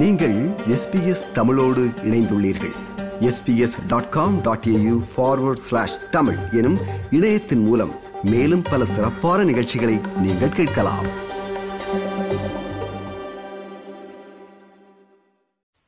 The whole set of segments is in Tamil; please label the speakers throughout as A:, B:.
A: நீங்கள் எஸ்பிஎஸ் தமிழோடு இணைந்துள்ளீர்கள். SBS dot com dot AU forward slash Tamil எனும் இணையத்தின் மூலம் மேலும் பல சிறப்பான நிகழ்ச்சிகளை நீங்கள் கேட்கலாம்.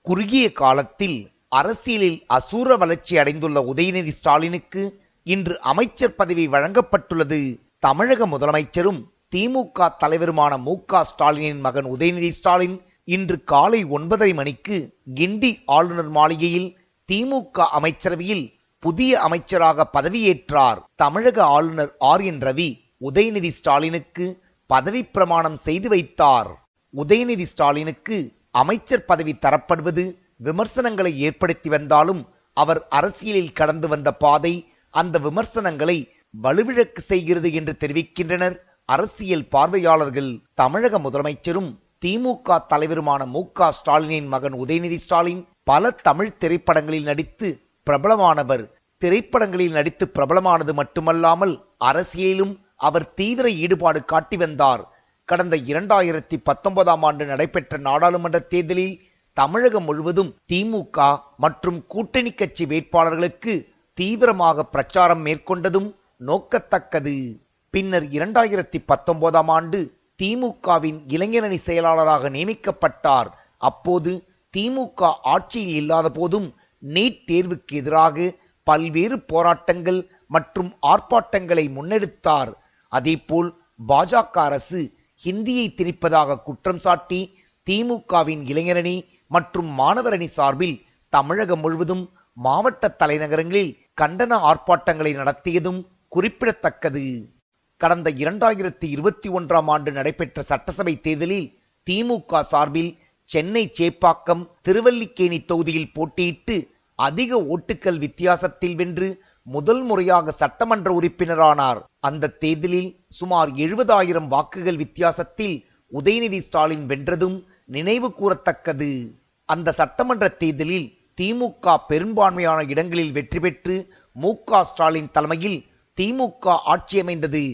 B: குறுகிய காலத்தில் அரசியலில் அசூர வளர்ச்சி அடைந்துள்ள உதயநிதி ஸ்டாலினுக்கு இன்று அமைச்சர் பதவி வழங்கப்பட்டுள்ளது. தமிழக முதலமைச்சரும் திமுக தலைவருமான மு க ஸ்டாலினின் மகன் உதயநிதி ஸ்டாலின் இன்று காலை ஒன்பதரை மணிக்கு கிண்டி ஆளுநர் மாளிகையில் திமுக அமைச்சரவையில் புதிய அமைச்சராக பதவியேற்றார் தமிழக ஆளுநர் ஆர் என் ரவி உதயநிதி ஸ்டாலினுக்கு பதவி பிரமாணம் செய்து வைத்தார். உதயநிதி ஸ்டாலினுக்கு அமைச்சர் பதவி தரப்படுவது விமர்சனங்களை ஏற்படுத்தி வந்தாலும் அவர் அரசியலில் கடந்து வந்த பாதை அந்த விமர்சனங்களை வலுவிழக்கு செய்கிறது என்று தெரிவிக்கின்றனர் அரசியல் பார்வையாளர்கள். தமிழக முதலமைச்சரும் திமுக தலைவருமான மு க ஸ்டாலினின் மகன் உதயநிதி ஸ்டாலின் பல தமிழ் திரைப்படங்களில் நடித்து பிரபலமானவர். திரைப்படங்களில் நடித்து பிரபலமானது மட்டுமல்லாமல் அரசியலிலும் அவர் தீவிர ஈடுபாடு காட்டி வந்தார். கடந்த இரண்டாயிரத்தி பத்தொன்பதாம் ஆண்டு நடைபெற்ற நாடாளுமன்ற தேர்தலில் தமிழகம் முழுவதும் திமுக மற்றும் கூட்டணி கட்சி வேட்பாளர்களுக்கு தீவிரமாக பிரச்சாரம் மேற்கொண்டதும் நோக்கத்தக்கது. பின்னர் இரண்டாயிரத்தி பத்தொன்பதாம் ஆண்டு திமுகவின் இளைஞரணி செயலாளராக நியமிக்கப்பட்டார். அப்போது திமுக ஆட்சியில் இல்லாத போதும் நீட் தேர்வுக்கு எதிராக பல்வேறு போராட்டங்கள் மற்றும் ஆர்ப்பாட்டங்களை முன்னெடுத்தார். அதேபோல் பாஜக அரசு ஹிந்தியை திணிப்பதாக குற்றம் சாட்டி திமுகவின் இளைஞரணி மற்றும் மாணவரணி சார்பில் தமிழகம் முழுவதும் மாவட்ட தலைநகரங்களில் கண்டன ஆர்ப்பாட்டங்களை நடத்தியதும் குறிப்பிடத்தக்கது. கடந்த இரண்டாயிரத்தி இருபத்தி ஒன்றாம் ஆண்டு நடைபெற்ற சட்டசபை தேர்தலில் திமுக சார்பில் சென்னை சேப்பாக்கம் திருவல்லிக்கேணி தொகுதியில் போட்டியிட்டு அதிக ஓட்டுக்கள் வித்தியாசத்தில் வென்று முதல் முறையாக சட்டமன்ற உறுப்பினரானார். அந்த தேர்தலில் சுமார் எழுபதாயிரம் வாக்குகள் வித்தியாசத்தில் உதயநிதி ஸ்டாலின் வென்றதும் நினைவு கூறத்தக்கது. அந்த சட்டமன்ற தேர்தலில் திமுக பெரும்பான்மையான இடங்களில் வெற்றி பெற்று மு ஸ்டாலின் தலைமையில் திமுக ஆட்சி அமைந்தது.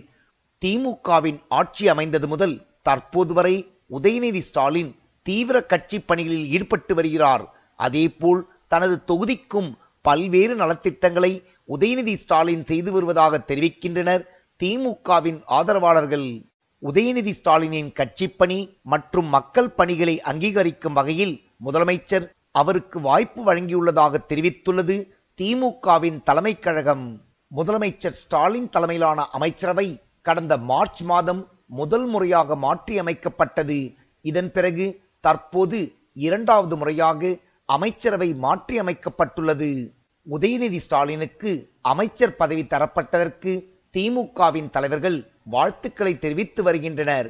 B: திமுகவின் ஆட்சி அமைந்தது முதல் தற்போது வரை உதயநிதி ஸ்டாலின் தீவிர கட்சி பணிகளில் ஈடுபட்டு வருகிறார். அதேபோல் தனது தொகுதிக்கும் பல்வேறு நலத்திட்டங்களை உதயநிதி ஸ்டாலின் செய்து வருவதாக தெரிவிக்கின்றனர் திமுகவின் ஆதரவாளர்கள். உதயநிதி ஸ்டாலினின் கட்சி பணி மற்றும் மக்கள் பணிகளை அங்கீகரிக்கும் வகையில் முதலமைச்சர் அவருக்கு வாய்ப்பு வழங்கியுள்ளதாக தெரிவித்துள்ளது திமுகவின் தலைமைக் கழகம். முதலமைச்சர் ஸ்டாலின் தலைமையிலான அமைச்சரவை கடந்த மார்ச் மாதம் முதல் முறையாக மாற்றியமைக்கப்பட்டது. இதன் பிறகு தற்போது இரண்டாவது முறையாக அமைச்சரவை மாற்றியமைக்கப்பட்டுள்ளது. உதயநிதி ஸ்டாலினுக்கு அமைச்சர் பதவி தரப்பட்டதற்கு திமுகவின் தலைவர்கள் வாழ்த்துக்களை தெரிவித்து வருகின்றனர்.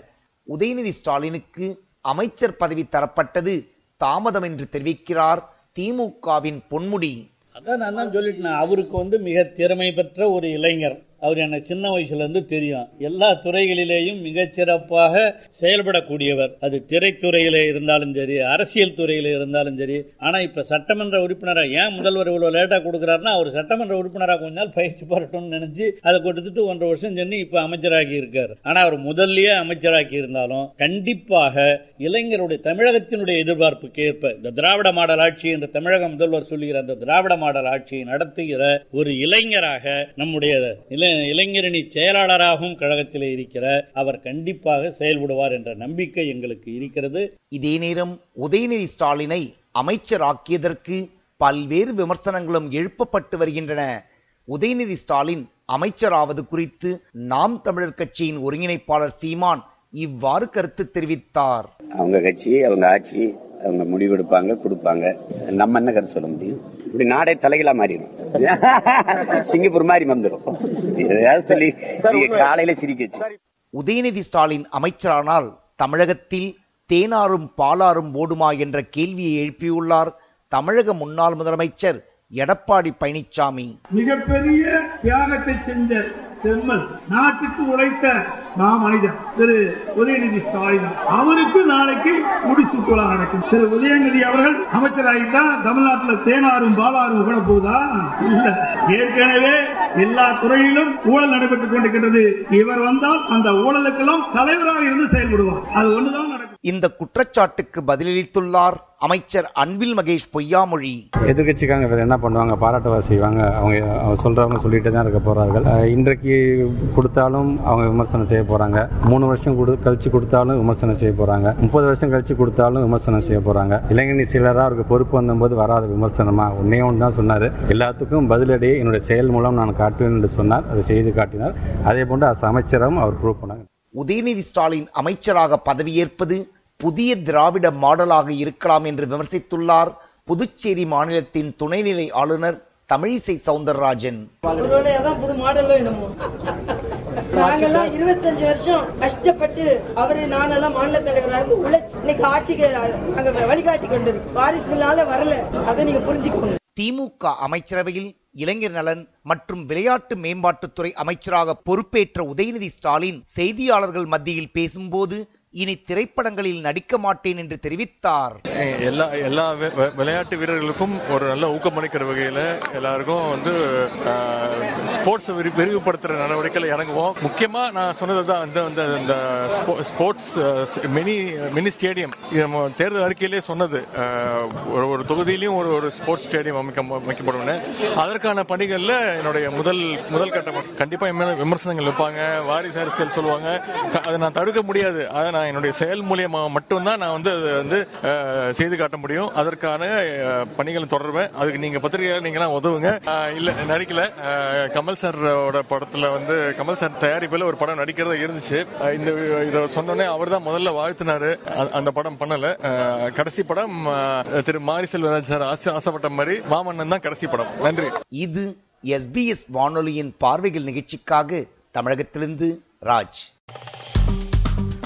B: உதயநிதி ஸ்டாலினுக்கு அமைச்சர் பதவி தரப்பட்டது தாமதம் என்று தெரிவிக்கிறார் திமுகவின் பொன்முடி.
C: அதான் நான் தான் சொல்லிட்டேன். அவருக்கு வந்து மிக திறமை பெற்ற ஒரு இளைஞர். அவர் எனக்கு சின்ன வயசுலேருந்து தெரியும். எல்லா துறைகளிலேயும் மிகச்சிறப்பாக செயல்படக்கூடியவர். அது திரைத்துறையில் இருந்தாலும் சரி அரசியல் துறையில் இருந்தாலும் சரி. ஆனால் இப்போ சட்டமன்ற உறுப்பினராக ஏன் முதல்வர் இவ்வளோ லேட்டாக கொடுக்குறாருன்னா அவர் சட்டமன்ற உறுப்பினராக கொஞ்ச நாள் பயிற்சி பெறட்டும்னு நினச்சி அதை கொடுத்துட்டு ஒன்றரை வருஷம் சென்று இப்போ அமைச்சராகி இருக்கார். ஆனால் அவர் முதல்லயே அமைச்சராக்கி இருந்தாலும் கண்டிப்பாக இளைஞருடைய தமிழகத்தினுடைய எதிர்பார்ப்புக்கு ஏற்ப இந்த திராவிட மாடல் ஆட்சி என்று தமிழக முதல்வர் சொல்லுகிற அந்த திராவிட மாடல் ஆட்சியை நடத்துகிற ஒரு இளைஞராக நம்முடைய இள- இளைஞரணி செயலாளராகவும் கழகத்தில் இருக்கிற அவர் கண்டிப்பாக செயல்படுவார் என்ற நம்பிக்கை எங்களுக்கு இருக்கிறது.
B: இதே நேரம் உதயநிதி ஸ்டாலினை அமைச்சராக்கியதற்கு பல்வேறு விமர்சனங்களும் எழுப்பப்பட்டு வருகின்றன. உதயநிதி ஸ்டாலின் அமைச்சராவது குறித்து நாம் தமிழர் கட்சியின் ஒருங்கிணைப்பாளர் சீமான் இவ்வாறு கருத்து தெரிவித்தார்.
D: அவங்க கட்சி அவங்க ஆட்சி அவங்க முடிவெடுப்பாங்க கொடுப்பாங்க. நம்ம என்ன கருத்து சொல்ல முடியும்? இப்படி நாடே தலைகளா மாறிடும். சிங்கப்பூர் மாதிரி வந்துடும் சொல்லி காலையில சிரிக்க வச்சு.
B: உதயநிதி ஸ்டாலின் அமைச்சரானால் தமிழகத்தில் தேனாரும் பாலாரும் ஓடுமா என்ற கேள்வியை எழுப்பியுள்ளார் தமிழக முன்னாள் முதலமைச்சர் எடப்பாடி பழனிசாமி
E: மிகப்பெரிய தியாகத்தை செஞ்ச செம்மல். நாட்டுக்கு உழைத்த மாமனிதர் திரு உதயநிதி ஸ்டாலின் அவருக்கு நாளைக்கு முடிச்சு முடிசூட்டுலா நடக்கும். திரு உதயநிதி அவர்கள் அமைச்சராகிட்டா தமிழ்நாட்டில் தேனாரும் பாலாரும் கூட போதா? இல்ல. ஏற்கனவே எல்லா துறையிலும் ஊழல் நடைபெற்றுக் கொண்டிருக்கின்றது. இவர் வந்தால் அந்த ஊழலுக்கெல்லாம் தலைவராக இருந்து செயல்படுவார். அது ஒண்ணுதான்
B: இந்த குற்றச்சாட்டுக்கு பதிலளித்துள்ளார் அமைச்சர் அன்பில் மகேஷ் பொய்யாமொழி.
F: எதிர்கட்சிக்காரங்க வேற என்ன பண்ணுவாங்க? பாராட்டவா செய்வாங்க? அவங்க அவங்க சொல்றவங்க சொல்லிட்டு தான் இருக்க போறார்கள். இன்றைக்கு கொடுத்தாலும் அவங்க விமர்சனம் செய்ய போறாங்க. மூணு வருஷம் கொடு கழிச்சு கொடுத்தாலும் விமர்சனம் செய்ய போறாங்க. முப்பது வருஷம் கழிச்சு கொடுத்தாலும் விமர்சனம் செய்ய போறாங்க. இளைஞனி சிலராக அவருக்கு பொறுப்பு வந்தபோது வராத விமர்சனமா? உன்னே ஒன்று தான் சொன்னார். எல்லாத்துக்கும் பதிலடி என்னுடைய செயல் மூலம் நான் காட்டுவேன் என்று சொன்னார். அதை செய்து காட்டினார். அதே போன்று அமைச்சரும் அவர் ப்ரூவ் பண்ணாங்க
B: உதயநிதி ஸ்டாலின் அமைச்சராக பதவியேற்பது புதிய திராவிட மாடலாக இருக்கலாம் என்று விமர்சித்துள்ளார் புதுச்சேரி மாநிலத்தின் துணைநிலை ஆளுநர் தமிழிசை சவுந்தரராஜன்.
G: ஒருவேளை அதான் புது மாடலோ என்னமோ. நாங்கெல்லாம் இருபத்தஞ்சு வருஷம் கஷ்டப்பட்டு அவரு நானெல்லாம் மாநில தலைவராக இருந்து உழைச்சு இன்னைக்கு ஆட்சிக்கு நாங்க வழிகாட்டி கொண்டு. வாரிசுகளால வரல. அதை நீங்க புரிஞ்சுக்கோங்க
B: திமுக அமைச்சரவையில் இளைஞர் நலன் மற்றும் விளையாட்டு மேம்பாட்டுத்துறை அமைச்சராக பொறுப்பேற்ற உதயநிதி ஸ்டாலின் செய்தியாளர்கள் மத்தியில் பேசும்போது இனி திரைப்படங்களில் நடிக்க மாட்டேன் என்று தெரிவித்தார்.
H: எல்லா எல்லா விளையாட்டு வீரர்களுக்கும் ஒரு நல்ல ஊக்கமளிக்கிற வகையில எல்லாருக்கும் வந்து ஸ்போர்ட்ஸ் விரிவுபடுத்துற நடவடிக்கையில் இறங்குவோம். முக்கியமா நான் சொன்னது தான் அந்த இந்த இந்த ஸ்போர்ட்ஸ் மினி மினி ஸ்டேடியம். நம்ம தேர்தல் அறிக்கையிலே சொன்னது. ஒரு ஒரு தொகுதியிலையும் ஒரு ஒரு ஸ்போர்ட்ஸ் ஸ்டேடியம் அமைக்க அமைக்கப்படும் அதற்கான பணிகள்ல என்னுடைய முதல் முதல் கட்டம். கண்டிப்பா விமர்சனங்கள் வைப்பாங்க. வாரிசு அரசியல் சொல்லுவாங்க. அதை நான் தடுக்க முடியாது. அதை நான் என்னுடைய செயல் மூலியமாக மட்டும்தான் நான் வந்து அதை வந்து செய்து காட்ட முடியும். அதற்கான பணிகளை தொடர்வேன். அதுக்கு நீங்க பத்திரிகையாளர் நீங்களாம் உதவுங்க. இல்லை இல்ல நடிக்கல. கமல் சாரோட படத்துல வந்து கமல் சார் தயாரிப்பில் ஒரு படம் நடிக்கிறதா இருந்துச்சு. இந்த இதை சொன்னோடனே அவர் தான் முதல்ல வாழ்த்தினாரு. அந்த படம் பண்ணல. கடைசி படம் திரு மாரி செல்வராஜ் சார் ஆசை- ஆசைப்பட்ட மாதிரி மாமன்னன் தான் கடைசி படம். நன்றி.
B: இது எஸ்பிஎஸ் வானொலியின் பார்வைகள் நிகழ்ச்சிக்காக தமிழகத்திலிருந்து ராஜ்.